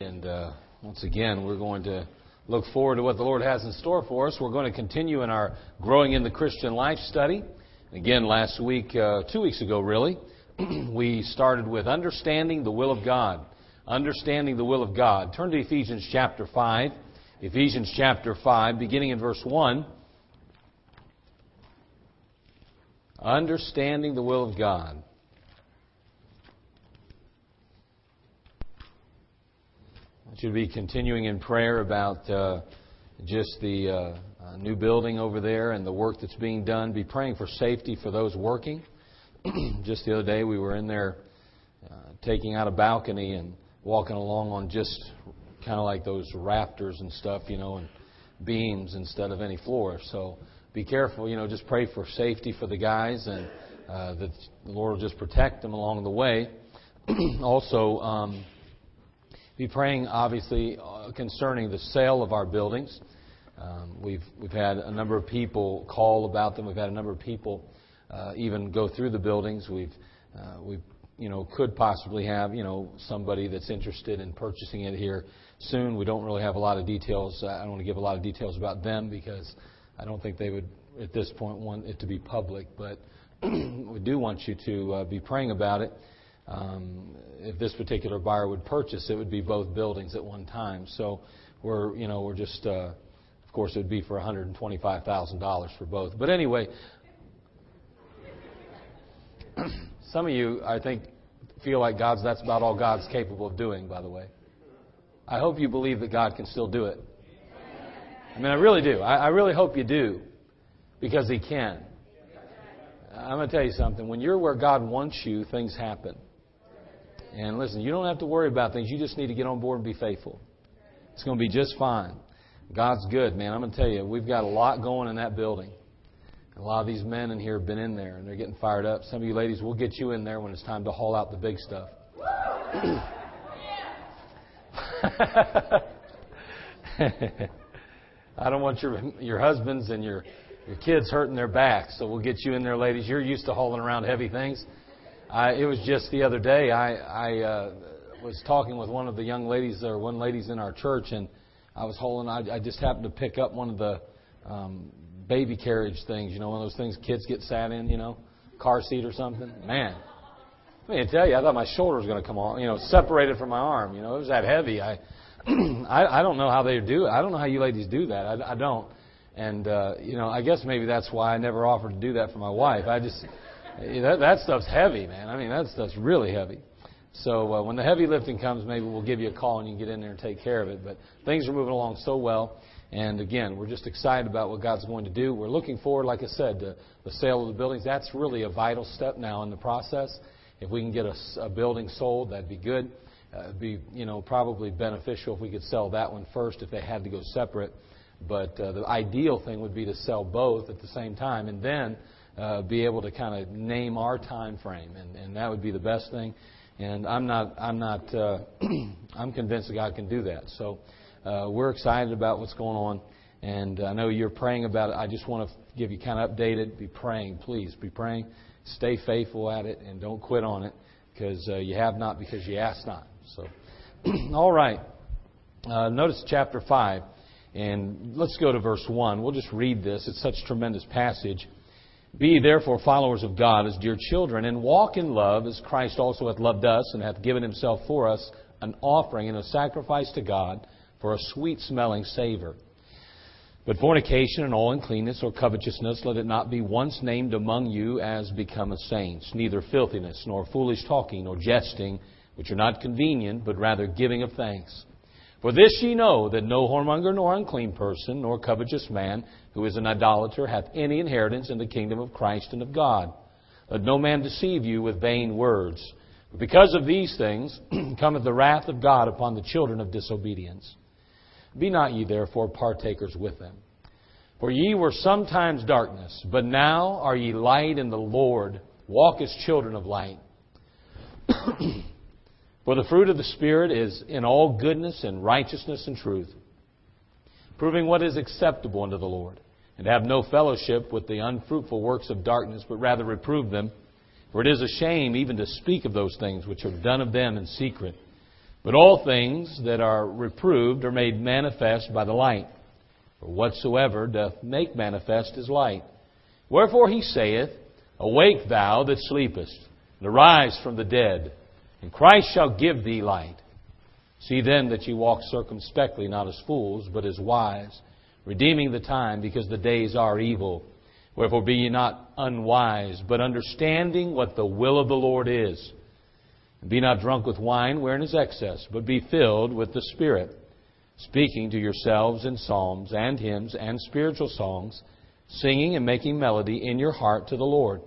And uh, once again, we're going to look forward to what the Lord has in store for us. We're going to continue in our Growing in the Christian Life study. Again, last week, uh, two weeks ago, really, we started with Understanding the Will of God. Understanding the Will of God. Turn to Ephesians chapter 5. Ephesians chapter 5, beginning in verse 1. Understanding the Will of God. Should be continuing in prayer about uh, just the uh, uh, new building over there and the work that's being done. Be praying for safety for those working. just the other day, we were in there uh, taking out a balcony and walking along on just kind of like those rafters and stuff, you know, and beams instead of any floor. So be careful, you know, just pray for safety for the guys and uh, that the Lord will just protect them along the way. also, um, be praying, obviously, uh, concerning the sale of our buildings. Um, we've we've had a number of people call about them. We've had a number of people uh, even go through the buildings. We've uh, we you know could possibly have you know somebody that's interested in purchasing it here soon. We don't really have a lot of details. I don't want to give a lot of details about them because I don't think they would at this point want it to be public. But we do want you to uh, be praying about it. Um, if this particular buyer would purchase, it would be both buildings at one time. So we're, you know, we're just, uh, of course, it would be for $125,000 for both. But anyway, some of you, I think, feel like God's, that's about all God's capable of doing, by the way. I hope you believe that God can still do it. I mean, I really do. I, I really hope you do because He can. I'm going to tell you something. When you're where God wants you, things happen. And listen, you don't have to worry about things. You just need to get on board and be faithful. It's going to be just fine. God's good, man. I'm going to tell you, we've got a lot going in that building. A lot of these men in here have been in there and they're getting fired up. Some of you ladies, we'll get you in there when it's time to haul out the big stuff. I don't want your your husbands and your your kids hurting their backs, so we'll get you in there, ladies. You're used to hauling around heavy things. I, it was just the other day. I, I uh, was talking with one of the young ladies or one ladies in our church, and I was holding. I, I just happened to pick up one of the um, baby carriage things. You know, one of those things kids get sat in. You know, car seat or something. Man, let me tell you, I thought my shoulder was going to come off. You know, separated from my arm. You know, it was that heavy. I, I, I don't know how they do it. I don't know how you ladies do that. I, I don't. And uh, you know, I guess maybe that's why I never offered to do that for my wife. I just that, that stuff's heavy, man. I mean, that stuff's really heavy. So uh, when the heavy lifting comes, maybe we'll give you a call and you can get in there and take care of it. But things are moving along so well. And again, we're just excited about what God's going to do. We're looking forward, like I said, to the sale of the buildings. That's really a vital step now in the process. If we can get a, a building sold, that'd be good. Uh, it'd be, you know, probably beneficial if we could sell that one first if they had to go separate. But uh, the ideal thing would be to sell both at the same time and then uh, be able to kind of name our time frame, and, and that would be the best thing. And I'm not, I'm not, uh, I'm convinced that God can do that. So uh, we're excited about what's going on, and I know you're praying about it. I just want to give you kind of updated. Be praying, please. Be praying. Stay faithful at it, and don't quit on it, because uh, you have not because you ask not. So, all right. Uh, notice chapter five, and let's go to verse one. We'll just read this. It's such a tremendous passage. Be therefore followers of God as dear children, and walk in love as Christ also hath loved us, and hath given himself for us an offering and a sacrifice to God for a sweet smelling savor. But fornication and all uncleanness or covetousness, let it not be once named among you as becometh saints, neither filthiness, nor foolish talking, nor jesting, which are not convenient, but rather giving of thanks. For this ye know, that no whoremonger, nor unclean person, nor covetous man, who is an idolater, hath any inheritance in the kingdom of Christ and of God. Let no man deceive you with vain words. Because of these things cometh the wrath of God upon the children of disobedience. Be not ye therefore partakers with them. For ye were sometimes darkness, but now are ye light in the Lord. Walk as children of light. For the fruit of the Spirit is in all goodness and righteousness and truth, proving what is acceptable unto the Lord, and have no fellowship with the unfruitful works of darkness, but rather reprove them. For it is a shame even to speak of those things which are done of them in secret. But all things that are reproved are made manifest by the light. For whatsoever doth make manifest is light. Wherefore he saith, Awake thou that sleepest, and arise from the dead, and Christ shall give thee light. See then that ye walk circumspectly, not as fools, but as wise, redeeming the time, because the days are evil. Wherefore be ye not unwise, but understanding what the will of the Lord is. And be not drunk with wine, wherein is excess, but be filled with the Spirit, speaking to yourselves in psalms and hymns and spiritual songs, singing and making melody in your heart to the Lord,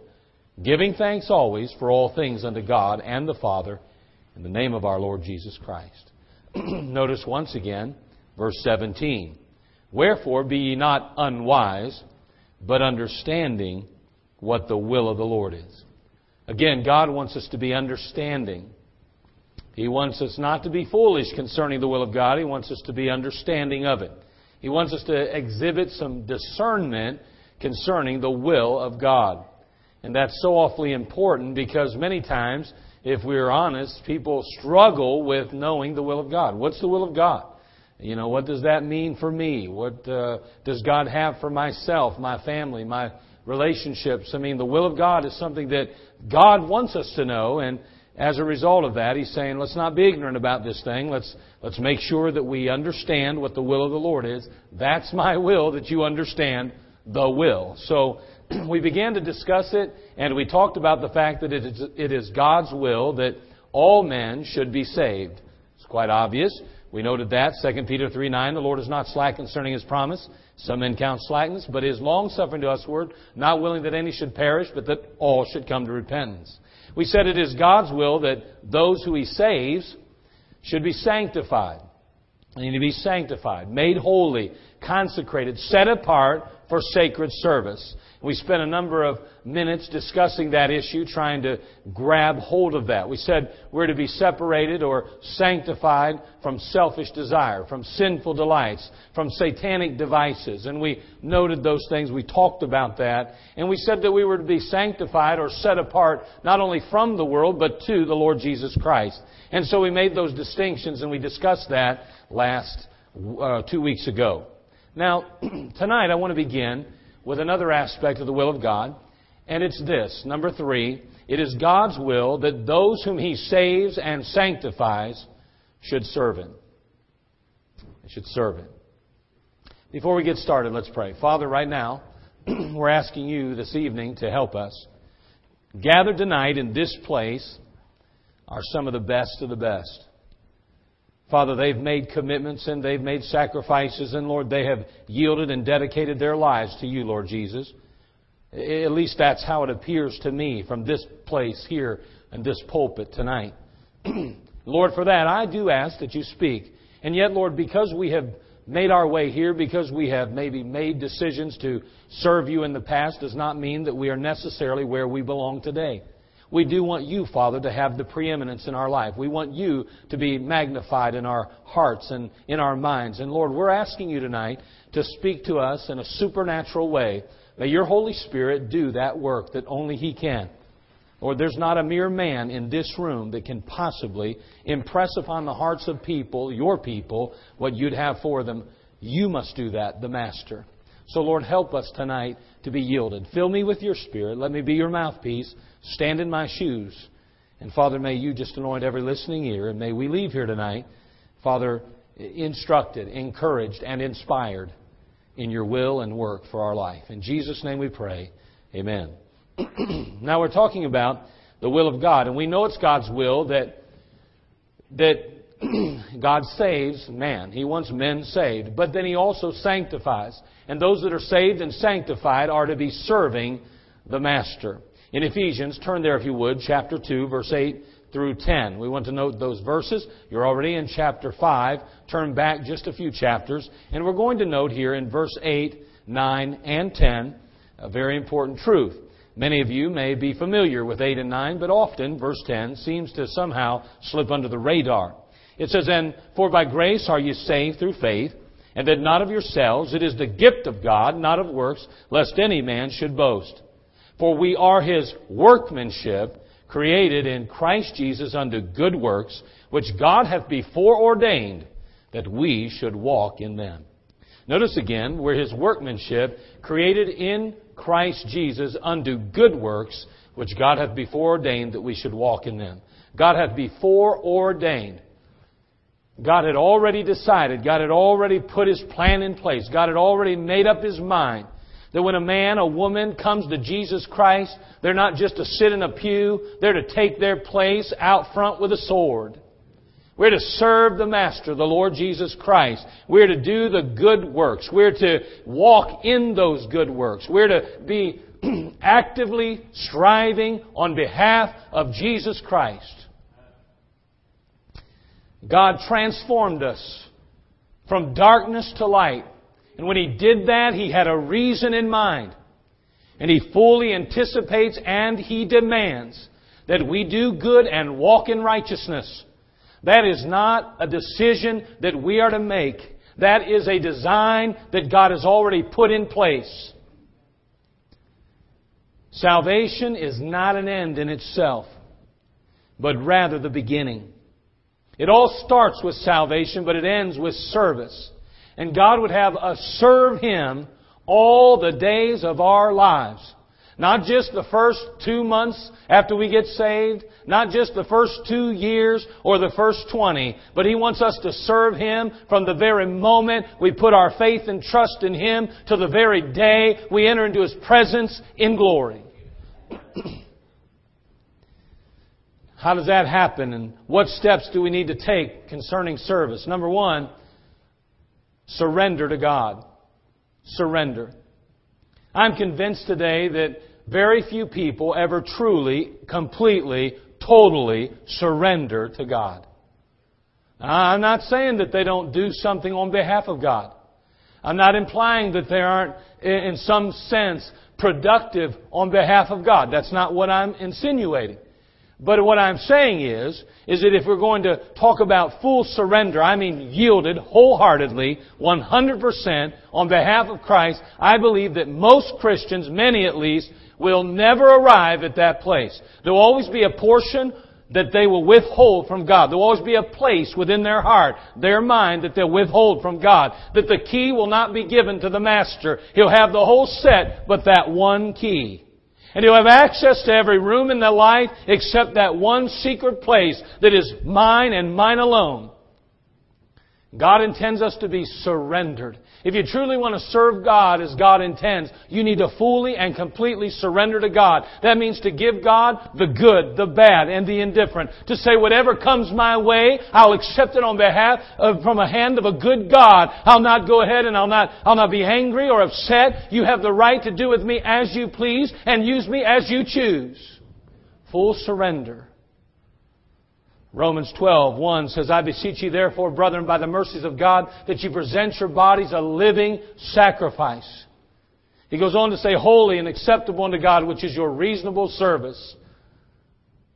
giving thanks always for all things unto God and the Father, in the name of our Lord Jesus Christ. Notice once again, verse 17. Wherefore be ye not unwise, but understanding what the will of the Lord is. Again, God wants us to be understanding. He wants us not to be foolish concerning the will of God. He wants us to be understanding of it. He wants us to exhibit some discernment concerning the will of God. And that's so awfully important because many times, if we're honest, people struggle with knowing the will of God. What's the will of God? You know, what does that mean for me? What uh, does God have for myself, my family, my relationships? I mean, the will of God is something that God wants us to know, and as a result of that, He's saying, let's not be ignorant about this thing. Let's, let's make sure that we understand what the will of the Lord is. That's my will, that you understand the will. So, we began to discuss it, and we talked about the fact that it is, it is God's will that all men should be saved. It's quite obvious. We noted that, 2 Peter 3 9, the Lord is not slack concerning his promise. Some men count slackness, but is long suffering to usward, not willing that any should perish, but that all should come to repentance. We said it is God's will that those who he saves should be sanctified. They need to be sanctified, made holy, consecrated, set apart for sacred service. We spent a number of minutes discussing that issue, trying to grab hold of that. We said we're to be separated or sanctified from selfish desire, from sinful delights, from satanic devices. And we noted those things. We talked about that. And we said that we were to be sanctified or set apart not only from the world, but to the Lord Jesus Christ. And so we made those distinctions and we discussed that last uh, two weeks ago. Now, tonight I want to begin with another aspect of the will of God, and it's this. Number three, it is God's will that those whom He saves and sanctifies should serve Him. They should serve Him. Before we get started, let's pray. Father, right now, we're asking you this evening to help us. Gathered tonight in this place are some of the best of the best. Father, they've made commitments and they've made sacrifices, and Lord, they have yielded and dedicated their lives to you, Lord Jesus. At least that's how it appears to me from this place here and this pulpit tonight. Lord, for that, I do ask that you speak. And yet, Lord, because we have made our way here, because we have maybe made decisions to serve you in the past, does not mean that we are necessarily where we belong today. We do want you, Father, to have the preeminence in our life. We want you to be magnified in our hearts and in our minds. And Lord, we're asking you tonight to speak to us in a supernatural way. May your Holy Spirit do that work that only He can. Lord, there's not a mere man in this room that can possibly impress upon the hearts of people, your people, what you'd have for them. You must do that, the Master. So, Lord, help us tonight to be yielded. Fill me with your Spirit. Let me be your mouthpiece. Stand in my shoes. And Father, may you just anoint every listening ear, and may we leave here tonight, Father, instructed, encouraged, and inspired in your will and work for our life. In Jesus' name we pray. Amen. now we're talking about the will of God, and we know it's God's will that that God saves man. He wants men saved, but then He also sanctifies. And those that are saved and sanctified are to be serving the Master. In Ephesians, turn there if you would, chapter 2, verse 8 through 10. We want to note those verses. You're already in chapter 5. Turn back just a few chapters. And we're going to note here in verse 8, 9, and 10 a very important truth. Many of you may be familiar with 8 and 9, but often verse 10 seems to somehow slip under the radar. It says, And for by grace are you saved through faith, and that not of yourselves, it is the gift of God, not of works, lest any man should boast. For we are his workmanship, created in Christ Jesus unto good works, which God hath before ordained that we should walk in them. Notice again, we're his workmanship, created in Christ Jesus unto good works, which God hath before ordained that we should walk in them. God hath before ordained. God had already decided. God had already put His plan in place. God had already made up His mind that when a man, a woman comes to Jesus Christ, they're not just to sit in a pew, they're to take their place out front with a sword. We're to serve the Master, the Lord Jesus Christ. We're to do the good works. We're to walk in those good works. We're to be actively striving on behalf of Jesus Christ. God transformed us from darkness to light. And when He did that, He had a reason in mind. And He fully anticipates and He demands that we do good and walk in righteousness. That is not a decision that we are to make. That is a design that God has already put in place. Salvation is not an end in itself, but rather the beginning. It all starts with salvation, but it ends with service. And God would have us serve Him all the days of our lives. Not just the first two months after we get saved, not just the first two years or the first 20, but He wants us to serve Him from the very moment we put our faith and trust in Him to the very day we enter into His presence in glory. How does that happen and what steps do we need to take concerning service? Number one, surrender to God. Surrender. I'm convinced today that very few people ever truly, completely, totally surrender to God. I'm not saying that they don't do something on behalf of God. I'm not implying that they aren't, in some sense, productive on behalf of God. That's not what I'm insinuating. But what I'm saying is, is that if we're going to talk about full surrender, I mean yielded wholeheartedly, 100% on behalf of Christ, I believe that most Christians, many at least, will never arrive at that place. There will always be a portion that they will withhold from God. There will always be a place within their heart, their mind, that they'll withhold from God. That the key will not be given to the master. He'll have the whole set, but that one key. And he'll have access to every room in the life except that one secret place that is mine and mine alone. God intends us to be surrendered. If you truly want to serve God as God intends, you need to fully and completely surrender to God. That means to give God the good, the bad, and the indifferent. To say whatever comes my way, I'll accept it on behalf of, from a hand of a good God. I'll not go ahead and I'll not, I'll not be angry or upset. You have the right to do with me as you please and use me as you choose. Full surrender. Romans 12, 1 says, I beseech you therefore, brethren, by the mercies of God, that you present your bodies a living sacrifice. He goes on to say, holy and acceptable unto God, which is your reasonable service.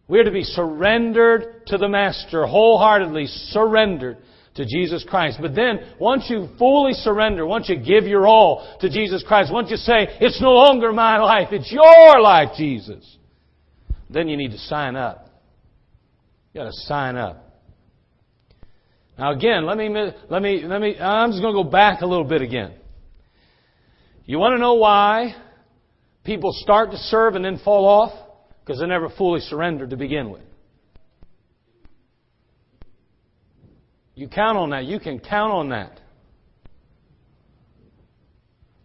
We are to be surrendered to the Master, wholeheartedly surrendered to Jesus Christ. But then, once you fully surrender, once you give your all to Jesus Christ, once you say, it's no longer my life, it's your life, Jesus, then you need to sign up. You got to sign up. Now again, let me let me let me. I'm just going to go back a little bit again. You want to know why people start to serve and then fall off? Because they never fully surrendered to begin with. You count on that. You can count on that.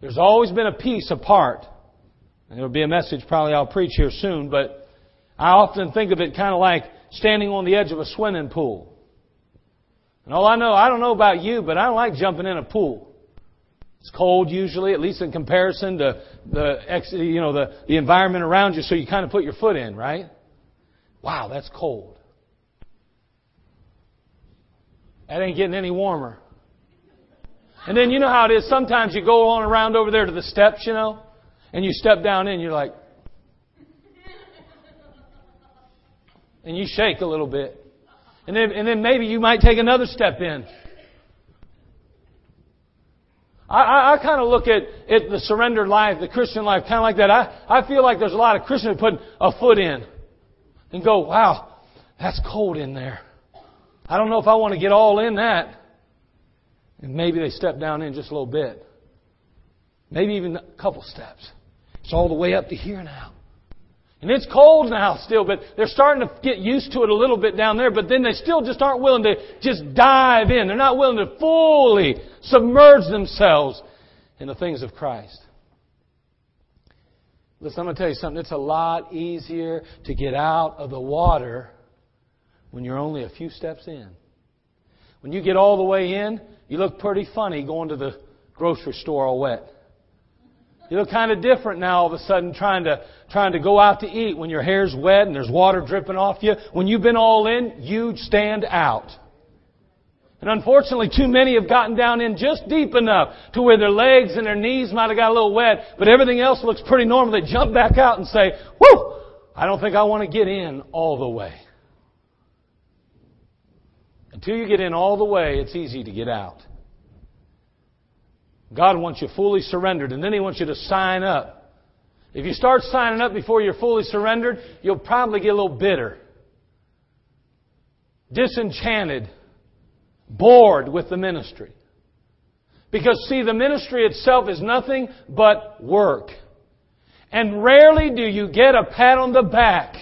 There's always been a piece apart. There'll be a message probably I'll preach here soon, but I often think of it kind of like standing on the edge of a swimming pool. And all I know, I don't know about you, but I don't like jumping in a pool. It's cold usually, at least in comparison to the you know the, the environment around you, so you kind of put your foot in, right? Wow, that's cold. That ain't getting any warmer. And then you know how it is. Sometimes you go on around over there to the steps, you know, and you step down in, you're like, and you shake a little bit. And then, and then maybe you might take another step in. I, I, I kind of look at, at the surrendered life, the Christian life, kind of like that. I, I feel like there's a lot of Christians putting a foot in. and go, wow, that's cold in there. I don't know if I want to get all in that. And maybe they step down in just a little bit. Maybe even a couple steps. It's all the way up to here now. And it's cold now still, but they're starting to get used to it a little bit down there, but then they still just aren't willing to just dive in. They're not willing to fully submerge themselves in the things of Christ. Listen, I'm going to tell you something. It's a lot easier to get out of the water when you're only a few steps in. When you get all the way in, you look pretty funny going to the grocery store all wet. You look kind of different now all of a sudden trying to, trying to go out to eat when your hair's wet and there's water dripping off you. When you've been all in, you stand out. And unfortunately, too many have gotten down in just deep enough to where their legs and their knees might have got a little wet, but everything else looks pretty normal. They jump back out and say, whoo, I don't think I want to get in all the way. Until you get in all the way, it's easy to get out. God wants you fully surrendered, and then He wants you to sign up. If you start signing up before you're fully surrendered, you'll probably get a little bitter, disenchanted, bored with the ministry. Because, see, the ministry itself is nothing but work. And rarely do you get a pat on the back.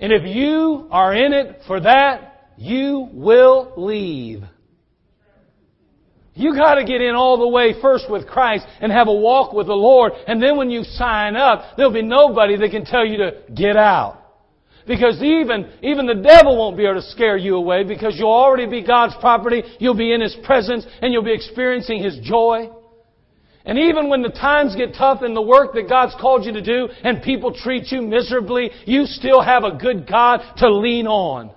And if you are in it for that, you will leave. You gotta get in all the way first with Christ and have a walk with the Lord. And then when you sign up, there'll be nobody that can tell you to get out. Because even, even the devil won't be able to scare you away because you'll already be God's property. You'll be in His presence and you'll be experiencing His joy. And even when the times get tough in the work that God's called you to do and people treat you miserably, you still have a good God to lean on.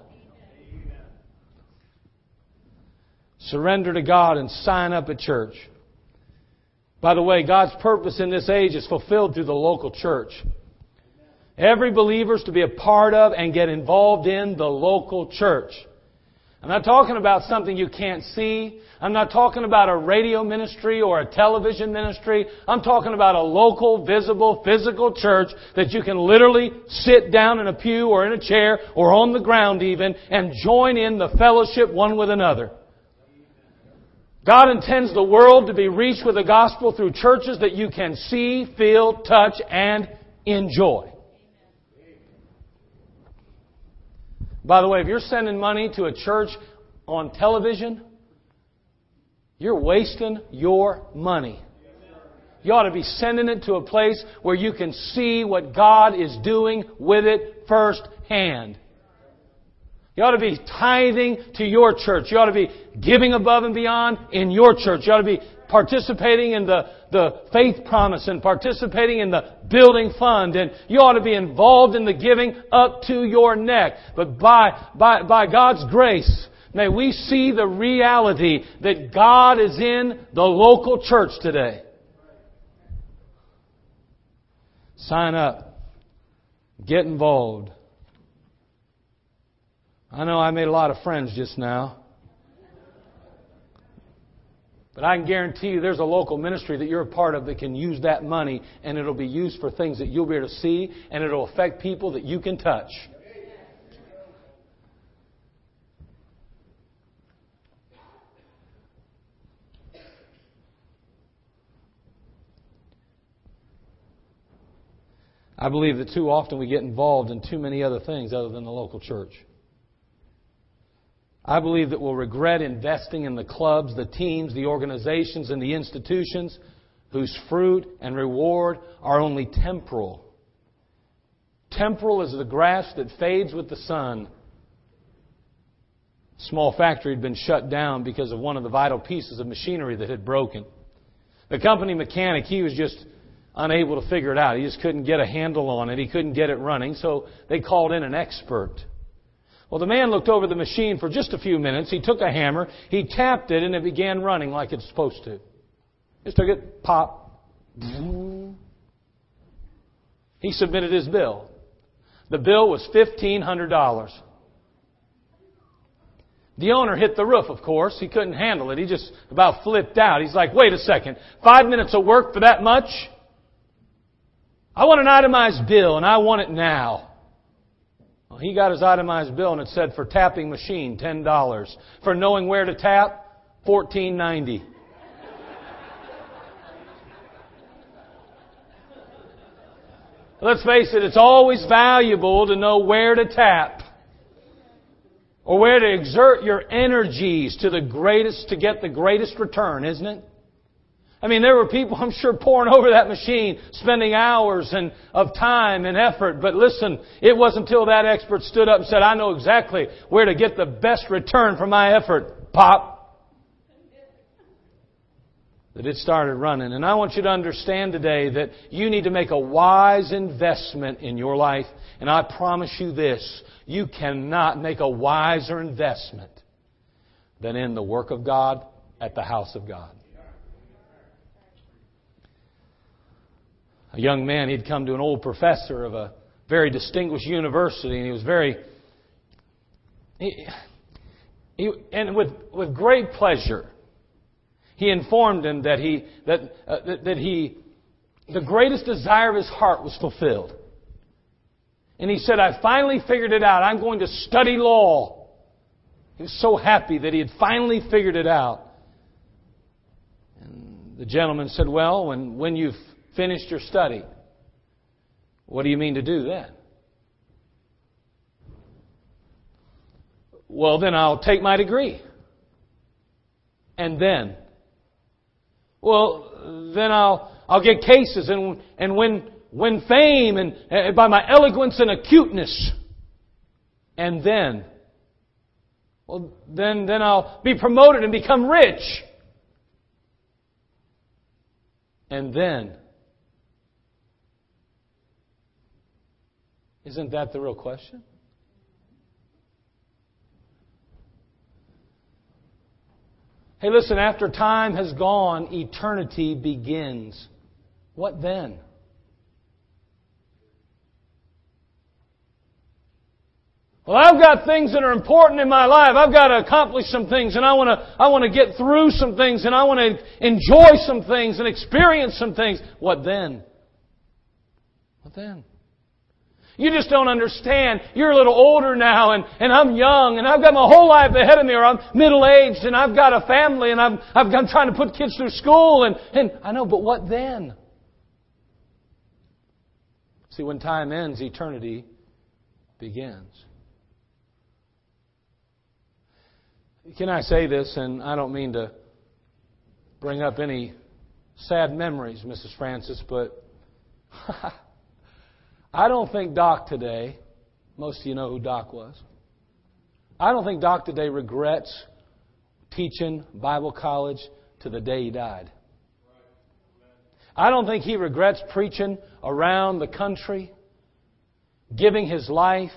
Surrender to God and sign up at church. By the way, God's purpose in this age is fulfilled through the local church. Every believer is to be a part of and get involved in the local church. I'm not talking about something you can't see. I'm not talking about a radio ministry or a television ministry. I'm talking about a local, visible, physical church that you can literally sit down in a pew or in a chair or on the ground even and join in the fellowship one with another. God intends the world to be reached with the gospel through churches that you can see, feel, touch, and enjoy. By the way, if you're sending money to a church on television, you're wasting your money. You ought to be sending it to a place where you can see what God is doing with it firsthand. You ought to be tithing to your church. You ought to be giving above and beyond in your church. You ought to be participating in the, the faith promise and participating in the building fund and you ought to be involved in the giving up to your neck. But by, by, by God's grace, may we see the reality that God is in the local church today. Sign up. Get involved. I know I made a lot of friends just now. But I can guarantee you there's a local ministry that you're a part of that can use that money and it'll be used for things that you'll be able to see and it'll affect people that you can touch. I believe that too often we get involved in too many other things other than the local church. I believe that we'll regret investing in the clubs, the teams, the organizations, and the institutions whose fruit and reward are only temporal. Temporal is the grass that fades with the sun. A small factory had been shut down because of one of the vital pieces of machinery that had broken. The company mechanic, he was just unable to figure it out. He just couldn't get a handle on it. He couldn't get it running, so they called in an expert. Well, the man looked over the machine for just a few minutes. He took a hammer, he tapped it, and it began running like it's supposed to. Just took it, pop. He submitted his bill. The bill was $1,500. The owner hit the roof, of course. He couldn't handle it. He just about flipped out. He's like, wait a second. Five minutes of work for that much? I want an itemized bill, and I want it now. Well, he got his itemized bill and it said for tapping machine, $10. For knowing where to tap, $14.90. Let's face it, it's always valuable to know where to tap or where to exert your energies to the greatest, to get the greatest return, isn't it? I mean, there were people, I'm sure, pouring over that machine, spending hours and, of time and effort. But listen, it wasn't until that expert stood up and said, I know exactly where to get the best return for my effort. Pop. That it started running. And I want you to understand today that you need to make a wise investment in your life. And I promise you this, you cannot make a wiser investment than in the work of God at the house of God. A young man. He'd come to an old professor of a very distinguished university, and he was very. He, he, and with, with great pleasure, he informed him that he that, uh, that, that he the greatest desire of his heart was fulfilled. And he said, I finally figured it out. I'm going to study law. He was so happy that he had finally figured it out. And the gentleman said, Well, when, when you've finished your study. What do you mean to do then? Well, then I'll take my degree. And then? Well, then I'll, I'll get cases and, and win, win fame and, and by my eloquence and acuteness. And then? Well, then, then I'll be promoted and become rich. And then? Isn't that the real question? Hey, listen, after time has gone, eternity begins. What then? Well, I've got things that are important in my life. I've got to accomplish some things and I want to, I want to get through some things and I want to enjoy some things and experience some things. What then? What then? You just don't understand. You're a little older now and, and I'm young and I've got my whole life ahead of me or I'm middle aged and I've got a family and I'm, I've, I'm trying to put kids through school and, and I know, but what then? See, when time ends, eternity begins. Can I say this, and I don't mean to bring up any sad memories, Mrs. Francis, but I don't think Doc today, most of you know who Doc was. I don't think Doc today regrets teaching Bible college to the day he died. I don't think he regrets preaching around the country, giving his life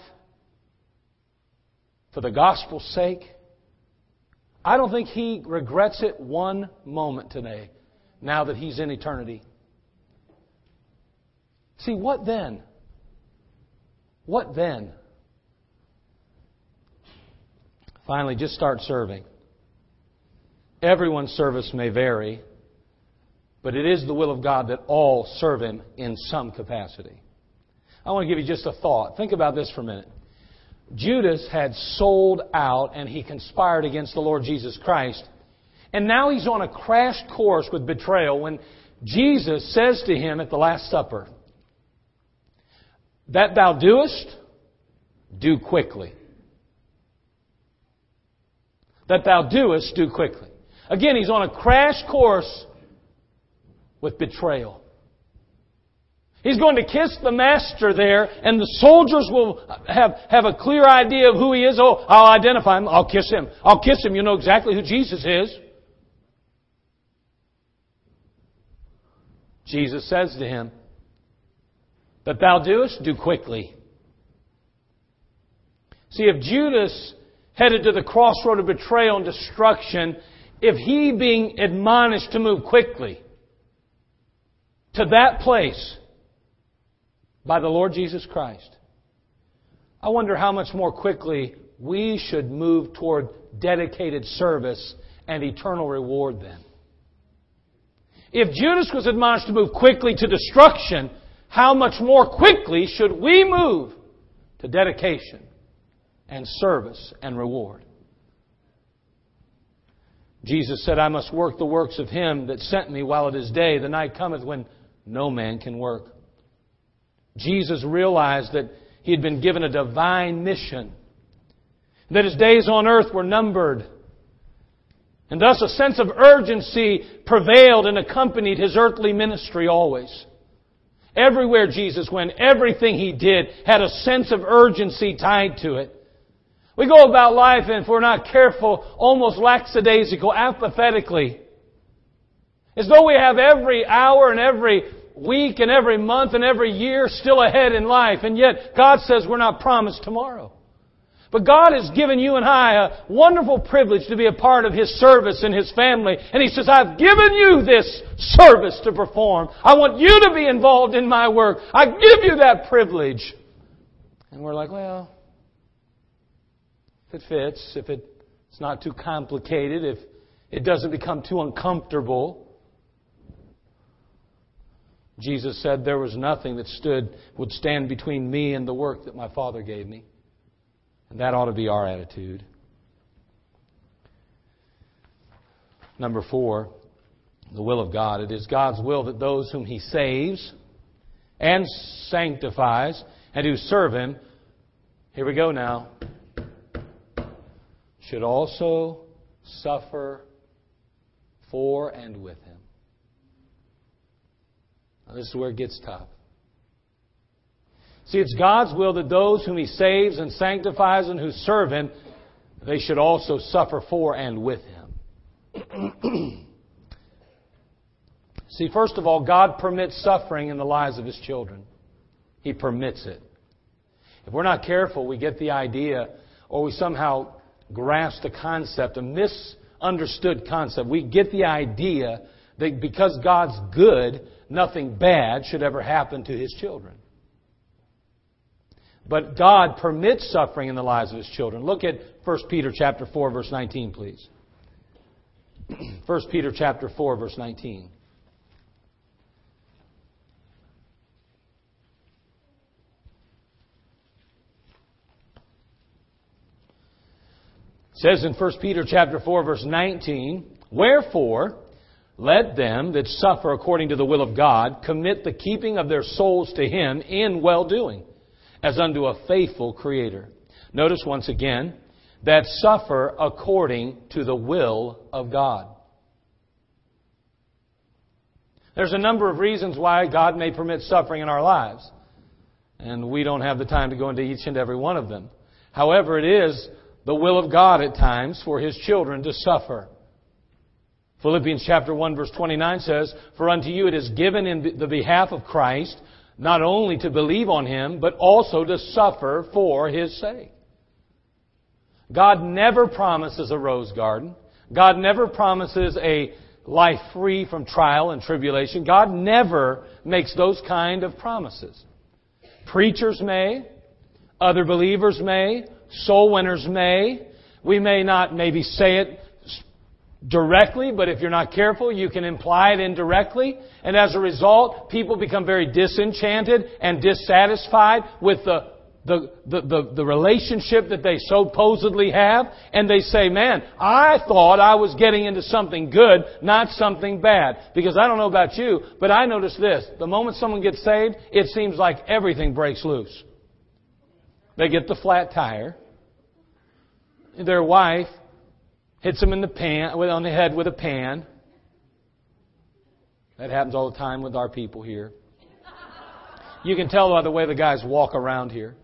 for the gospel's sake. I don't think he regrets it one moment today, now that he's in eternity. See, what then? What then? Finally, just start serving. Everyone's service may vary, but it is the will of God that all serve Him in some capacity. I want to give you just a thought. Think about this for a minute. Judas had sold out and he conspired against the Lord Jesus Christ. And now he's on a crash course with betrayal when Jesus says to him at the Last Supper, that thou doest, do quickly. That thou doest, do quickly. Again, he's on a crash course with betrayal. He's going to kiss the master there, and the soldiers will have, have a clear idea of who he is. Oh, I'll identify him. I'll kiss him. I'll kiss him. You know exactly who Jesus is. Jesus says to him, that thou doest, do quickly. See, if Judas headed to the crossroad of betrayal and destruction, if he being admonished to move quickly to that place by the Lord Jesus Christ, I wonder how much more quickly we should move toward dedicated service and eternal reward then. If Judas was admonished to move quickly to destruction, how much more quickly should we move to dedication and service and reward. Jesus said, I must work the works of him that sent me while it is day. The night cometh when no man can work. Jesus realized that he had been given a divine mission, that his days on earth were numbered. And thus a sense of urgency prevailed and accompanied his earthly ministry always. Everywhere Jesus went, everything he did had a sense of urgency tied to it. We go about life and if we're not careful, almost lackadaisical, apathetically. As though we have every hour and every week and every month and every year still ahead in life. And yet, God says we're not promised tomorrow. But God has given you and I a wonderful privilege to be a part of His service and His family. And He says, I've given you this service to perform. I want you to be involved in my work. I give you that privilege. And we're like, well, if it fits, if it's not too complicated, if it doesn't become too uncomfortable. Jesus said there was nothing that stood, would stand between me and the work that my Father gave me. And that ought to be our attitude. Number four, the will of God. It is God's will that those whom He saves and sanctifies and who serve Him, here we go now, should also suffer for and with him. Now, this is where it gets tough. See, it's God's will that those whom He saves and sanctifies and who serve Him, they should also suffer for and with Him. See, first of all, God permits suffering in the lives of His children. He permits it. If we're not careful, we get the idea, or we somehow grasp the concept, a misunderstood concept. We get the idea that because God's good, nothing bad should ever happen to His children. But God permits suffering in the lives of His children. Look at 1 Peter chapter 4 verse 19, please. 1 Peter chapter 4 verse 19. says in 1 Peter chapter 4 verse 19, Wherefore, let them that suffer according to the will of God commit the keeping of their souls to Him in well-doing, as unto a faithful Creator. Notice once again, that suffer according to the will of God. There's a number of reasons why God may permit suffering in our lives. And we don't have the time to go into each and every one of them. However, it is the will of God at times for His children to suffer. Philippians chapter 1 verse 29 says, For unto you it is given in the behalf of Christ, not only to believe on Him, but also to suffer for His sake. God never promises a rose garden. God never promises a life free from trial and tribulation. God never makes those kind of promises. Preachers may, other believers may, soul winners may. We may not maybe say it directly, but if you're not careful, you can imply it indirectly. And as a result, people become very disenchanted and dissatisfied with the the, the, the, the, relationship that they supposedly have, and they say, man, I thought I was getting into something good, not something bad. Because I don't know about you, but I notice this. The moment someone gets saved, it seems like everything breaks loose. They get the flat tire their wife hits them in the pan, on the head with a pan. That happens all the time with our people here. You can tell by the way the guys walk around here.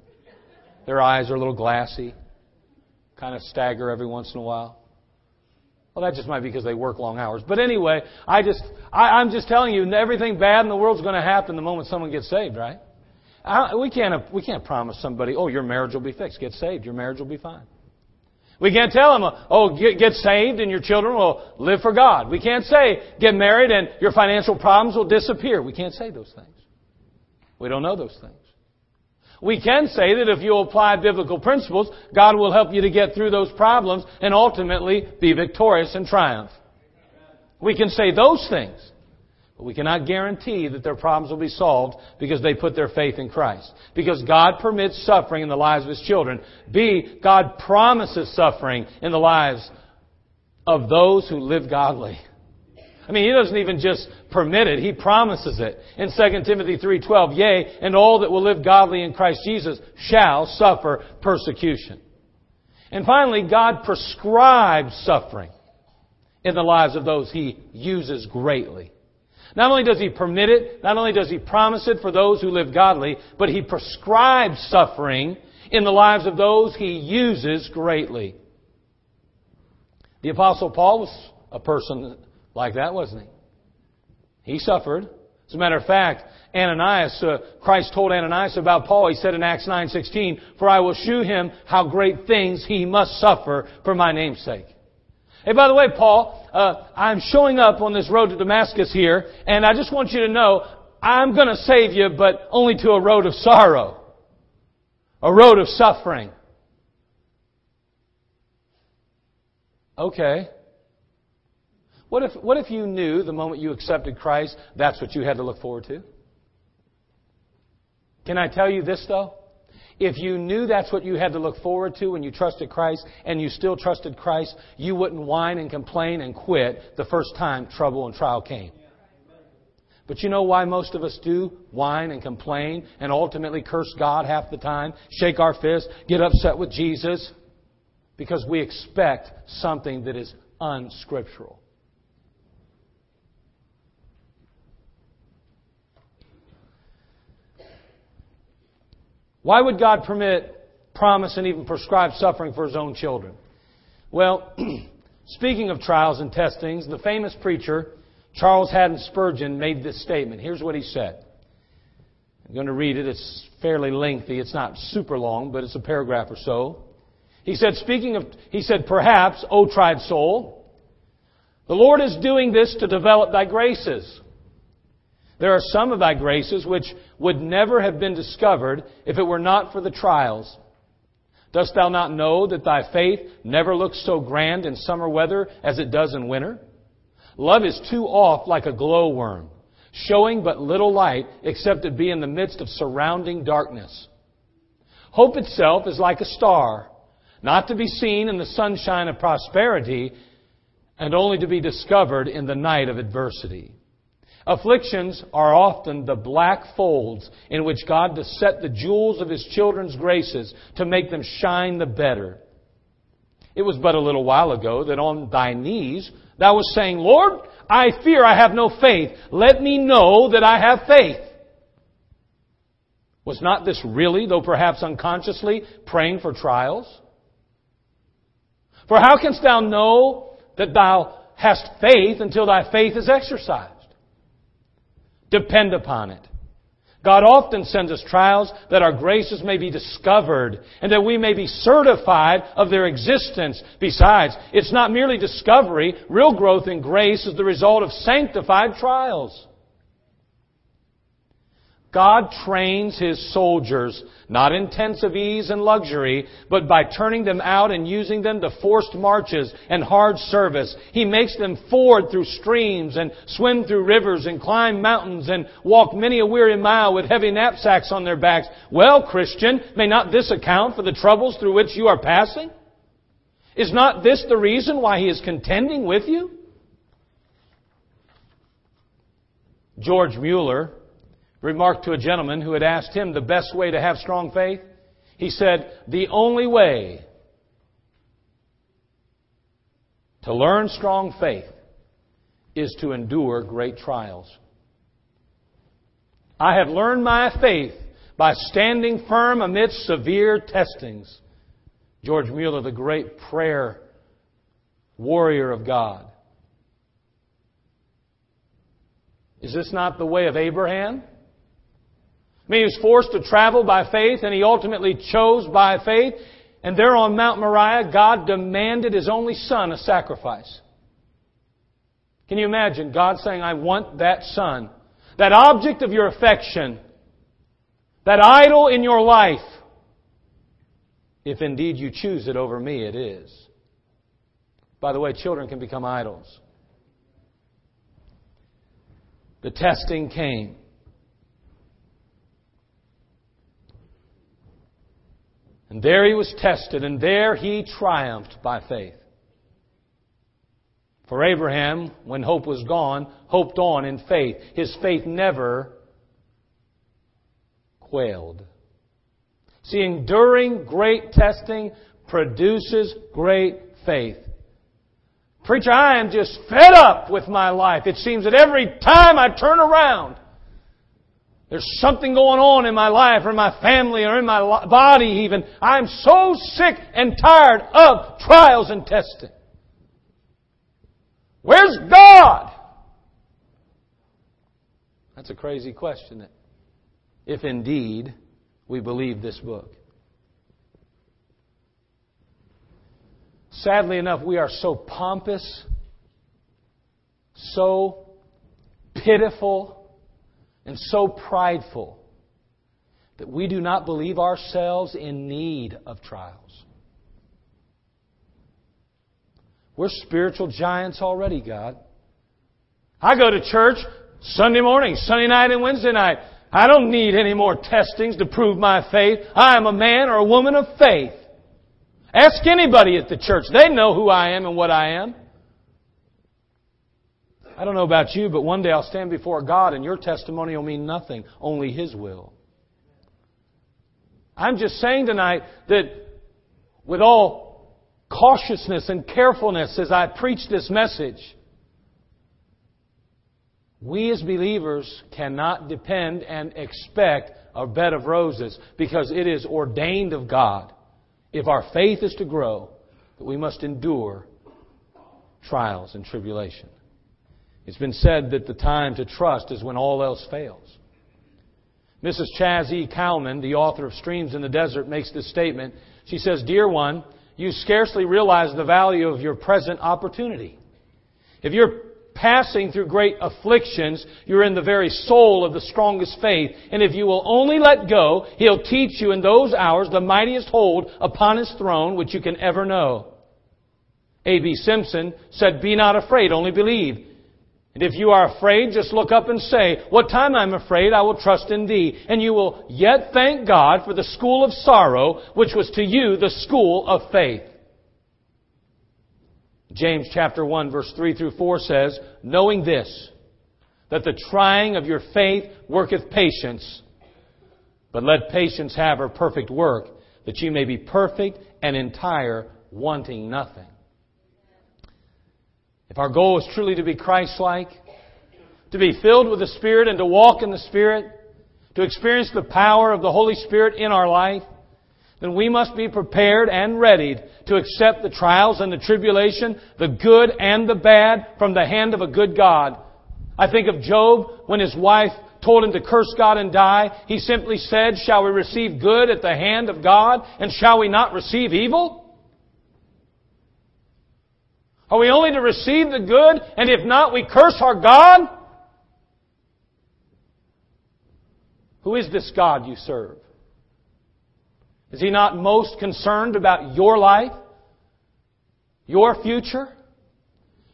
Their eyes are a little glassy, kind of stagger every once in a while. Well, that just might be because they work long hours. But anyway, I just, I, I'm just telling you, everything bad in the world is going to happen the moment someone gets saved, right? I, we can't, we can't promise somebody, oh, your marriage will be fixed. Get saved, your marriage will be fine. We can't tell them, oh, get, get saved and your children will live for God. We can't say, get married and your financial problems will disappear. We can't say those things. We don't know those things. We can say that if you apply biblical principles, God will help you to get through those problems and ultimately be victorious and triumph. We can say those things. But we cannot guarantee that their problems will be solved because they put their faith in Christ. Because God permits suffering in the lives of His children. B, God promises suffering in the lives of those who live godly. I mean, He doesn't even just permit it, He promises it. In 2 Timothy 3.12, Yea, and all that will live godly in Christ Jesus shall suffer persecution. And finally, God prescribes suffering in the lives of those He uses greatly. Not only does He permit it, not only does He promise it for those who live godly, but He prescribes suffering in the lives of those He uses greatly. The Apostle Paul was a person like that, wasn't he? He suffered. As a matter of fact, Ananias, uh, Christ told Ananias about Paul. He said in Acts 9:16, "For I will shew him how great things he must suffer for my name's sake." Hey, by the way, Paul, uh, I'm showing up on this road to Damascus here, and I just want you to know I'm going to save you, but only to a road of sorrow, a road of suffering. Okay. What if, what if you knew the moment you accepted Christ, that's what you had to look forward to? Can I tell you this though? If you knew that's what you had to look forward to when you trusted Christ and you still trusted Christ, you wouldn't whine and complain and quit the first time trouble and trial came. But you know why most of us do whine and complain and ultimately curse God half the time, shake our fist, get upset with Jesus? Because we expect something that is unscriptural. Why would God permit, promise, and even prescribe suffering for His own children? Well, speaking of trials and testings, the famous preacher, Charles Haddon Spurgeon, made this statement. Here's what he said. I'm going to read it. It's fairly lengthy. It's not super long, but it's a paragraph or so. He said, speaking of, he said, perhaps, O tried soul, the Lord is doing this to develop thy graces. There are some of thy graces which would never have been discovered if it were not for the trials. Dost thou not know that thy faith never looks so grand in summer weather as it does in winter? Love is too oft like a glowworm, showing but little light except it be in the midst of surrounding darkness. Hope itself is like a star, not to be seen in the sunshine of prosperity, and only to be discovered in the night of adversity. Afflictions are often the black folds in which God does set the jewels of His children's graces to make them shine the better. It was but a little while ago that on thy knees thou was saying, Lord, I fear I have no faith. Let me know that I have faith. Was not this really, though perhaps unconsciously, praying for trials? For how canst thou know that thou hast faith until thy faith is exercised? Depend upon it. God often sends us trials that our graces may be discovered and that we may be certified of their existence. Besides, it's not merely discovery. Real growth in grace is the result of sanctified trials. God trains His soldiers, not in tents of ease and luxury, but by turning them out and using them to forced marches and hard service. He makes them ford through streams and swim through rivers and climb mountains and walk many a weary mile with heavy knapsacks on their backs. Well, Christian, may not this account for the troubles through which you are passing? Is not this the reason why He is contending with you? George Mueller, remarked to a gentleman who had asked him the best way to have strong faith. He said, The only way to learn strong faith is to endure great trials. I have learned my faith by standing firm amidst severe testings. George Mueller, the great prayer warrior of God. Is this not the way of Abraham? I mean, he was forced to travel by faith and he ultimately chose by faith. And there on Mount Moriah, God demanded his only son a sacrifice. Can you imagine God saying, I want that son, that object of your affection, that idol in your life? If indeed you choose it over me, it is. By the way, children can become idols. the testing came. And there he was tested, and there he triumphed by faith. For Abraham, when hope was gone, hoped on in faith. His faith never quailed. See, enduring great testing produces great faith. Preacher, I am just fed up with my life. It seems that every time I turn around, there's something going on in my life or in my family or in my body even. I'm so sick and tired of trials and testing. Where's God? That's a crazy question, if indeed we believe this book. Sadly enough, we are so pompous, so pitiful, and so prideful that we do not believe ourselves in need of trials. We're spiritual giants already, God. I go to church Sunday morning, Sunday night, and Wednesday night. I don't need any more testings to prove my faith. I am a man or a woman of faith. Ask anybody at the church. They know who I am and what I am. I don't know about you, but one day I'll stand before God and your testimony will mean nothing, only His will. I'm just saying tonight that with all cautiousness and carefulness as I preach this message, we as believers cannot depend and expect a bed of roses because it is ordained of God if our faith is to grow, that we must endure trials and tribulation. It's been said that the time to trust is when all else fails. Mrs. Chaz E. Cowman, the author of Streams in the Desert, makes this statement. She says, Dear one, you scarcely realize the value of your present opportunity. If you're passing through great afflictions, you're in the very soul of the strongest faith. And if you will only let go, He'll teach you in those hours the mightiest hold upon His throne which you can ever know. A.B. Simpson said, Be not afraid, only believe. And if you are afraid, just look up and say, What time I'm afraid, I will trust in thee. And you will yet thank God for the school of sorrow, which was to you the school of faith. James chapter 1 verse 3 through 4 says, knowing this, that the trying of your faith worketh patience, but let patience have her perfect work, that ye may be perfect and entire, wanting nothing. If our goal is truly to be Christ-like, to be filled with the Spirit and to walk in the Spirit, to experience the power of the Holy Spirit in our life, then we must be prepared and ready to accept the trials and the tribulation, the good and the bad, from the hand of a good God. I think of Job when his wife told him to curse God and die. He simply said, Shall we receive good at the hand of God, and shall we not receive evil? Are we only to receive the good, and if not, we curse our God? Who is this God you serve? Is He not most concerned about your life? Your future?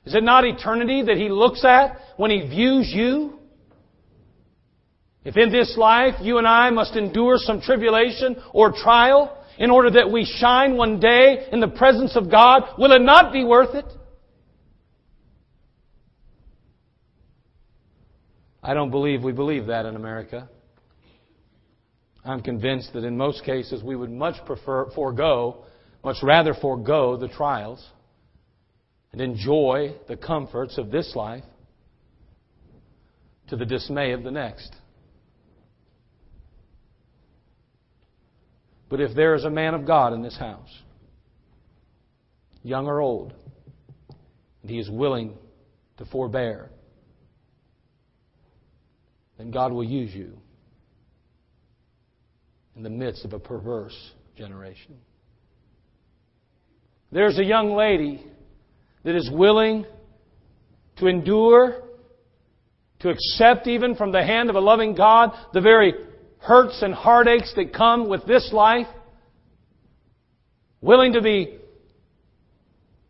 Is it not eternity that He looks at when He views you? If in this life you and I must endure some tribulation or trial in order that we shine one day in the presence of God, will it not be worth it? I don't believe we believe that in America. I'm convinced that in most cases we would much prefer forego, much rather forego the trials and enjoy the comforts of this life to the dismay of the next. But if there is a man of God in this house, young or old, and he is willing to forbear, then God will use you in the midst of a perverse generation. There's a young lady that is willing to endure, to accept even from the hand of a loving God the very hurts and heartaches that come with this life, willing to be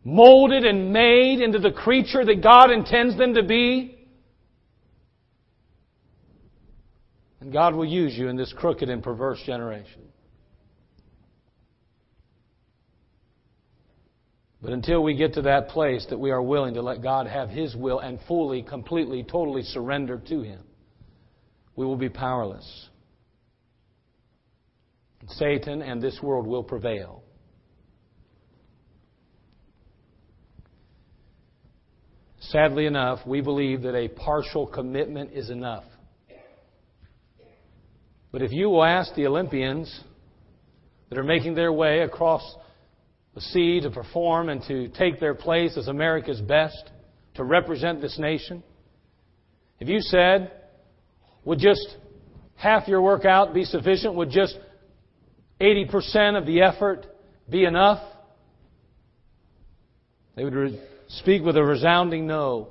molded and made into the creature that God intends them to be, And God will use you in this crooked and perverse generation. But until we get to that place that we are willing to let God have His will and fully, completely, totally surrender to Him, we will be powerless. Satan and this world will prevail. Sadly enough, we believe that a partial commitment is enough. But if you will ask the Olympians that are making their way across the sea to perform and to take their place as America's best, to represent this nation, if you said, would just half your workout be sufficient? Would just 80% of the effort be enough? They would re- speak with a resounding no.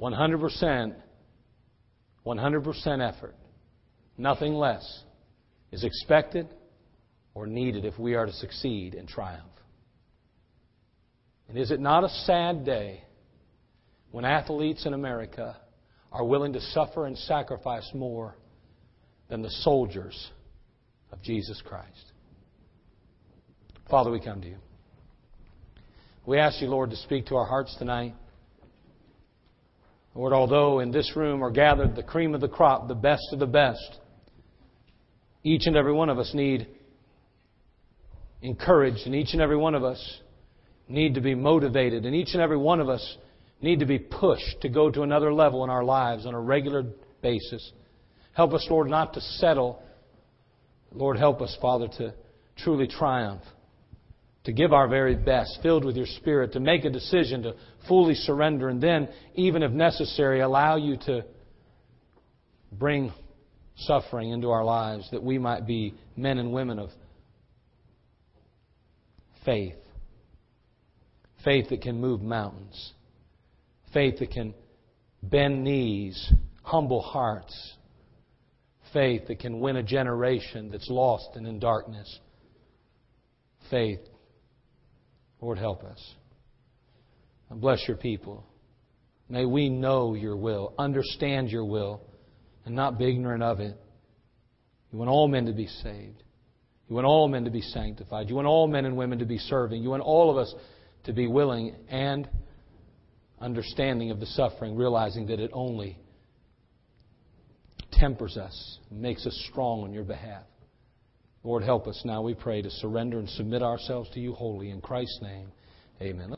100%, 100% effort. Nothing less is expected or needed if we are to succeed and triumph. And is it not a sad day when athletes in America are willing to suffer and sacrifice more than the soldiers of Jesus Christ? Father, we come to you. We ask you, Lord, to speak to our hearts tonight. Lord, although in this room are gathered the cream of the crop, the best of the best, each and every one of us need encouraged, and each and every one of us need to be motivated, and each and every one of us need to be pushed to go to another level in our lives on a regular basis. Help us, Lord, not to settle. Lord, help us, Father, to truly triumph, to give our very best, filled with your Spirit, to make a decision to fully surrender, and then, even if necessary, allow you to bring suffering into our lives that we might be men and women of faith. Faith that can move mountains. Faith that can bend knees, humble hearts. Faith that can win a generation that's lost and in darkness. Faith. Lord, help us. And bless your people. May we know your will, understand your will and not be ignorant of it. You want all men to be saved. You want all men to be sanctified. You want all men and women to be serving. You want all of us to be willing and understanding of the suffering, realizing that it only tempers us, makes us strong on your behalf. Lord, help us now, we pray, to surrender and submit ourselves to you wholly. In Christ's name, amen.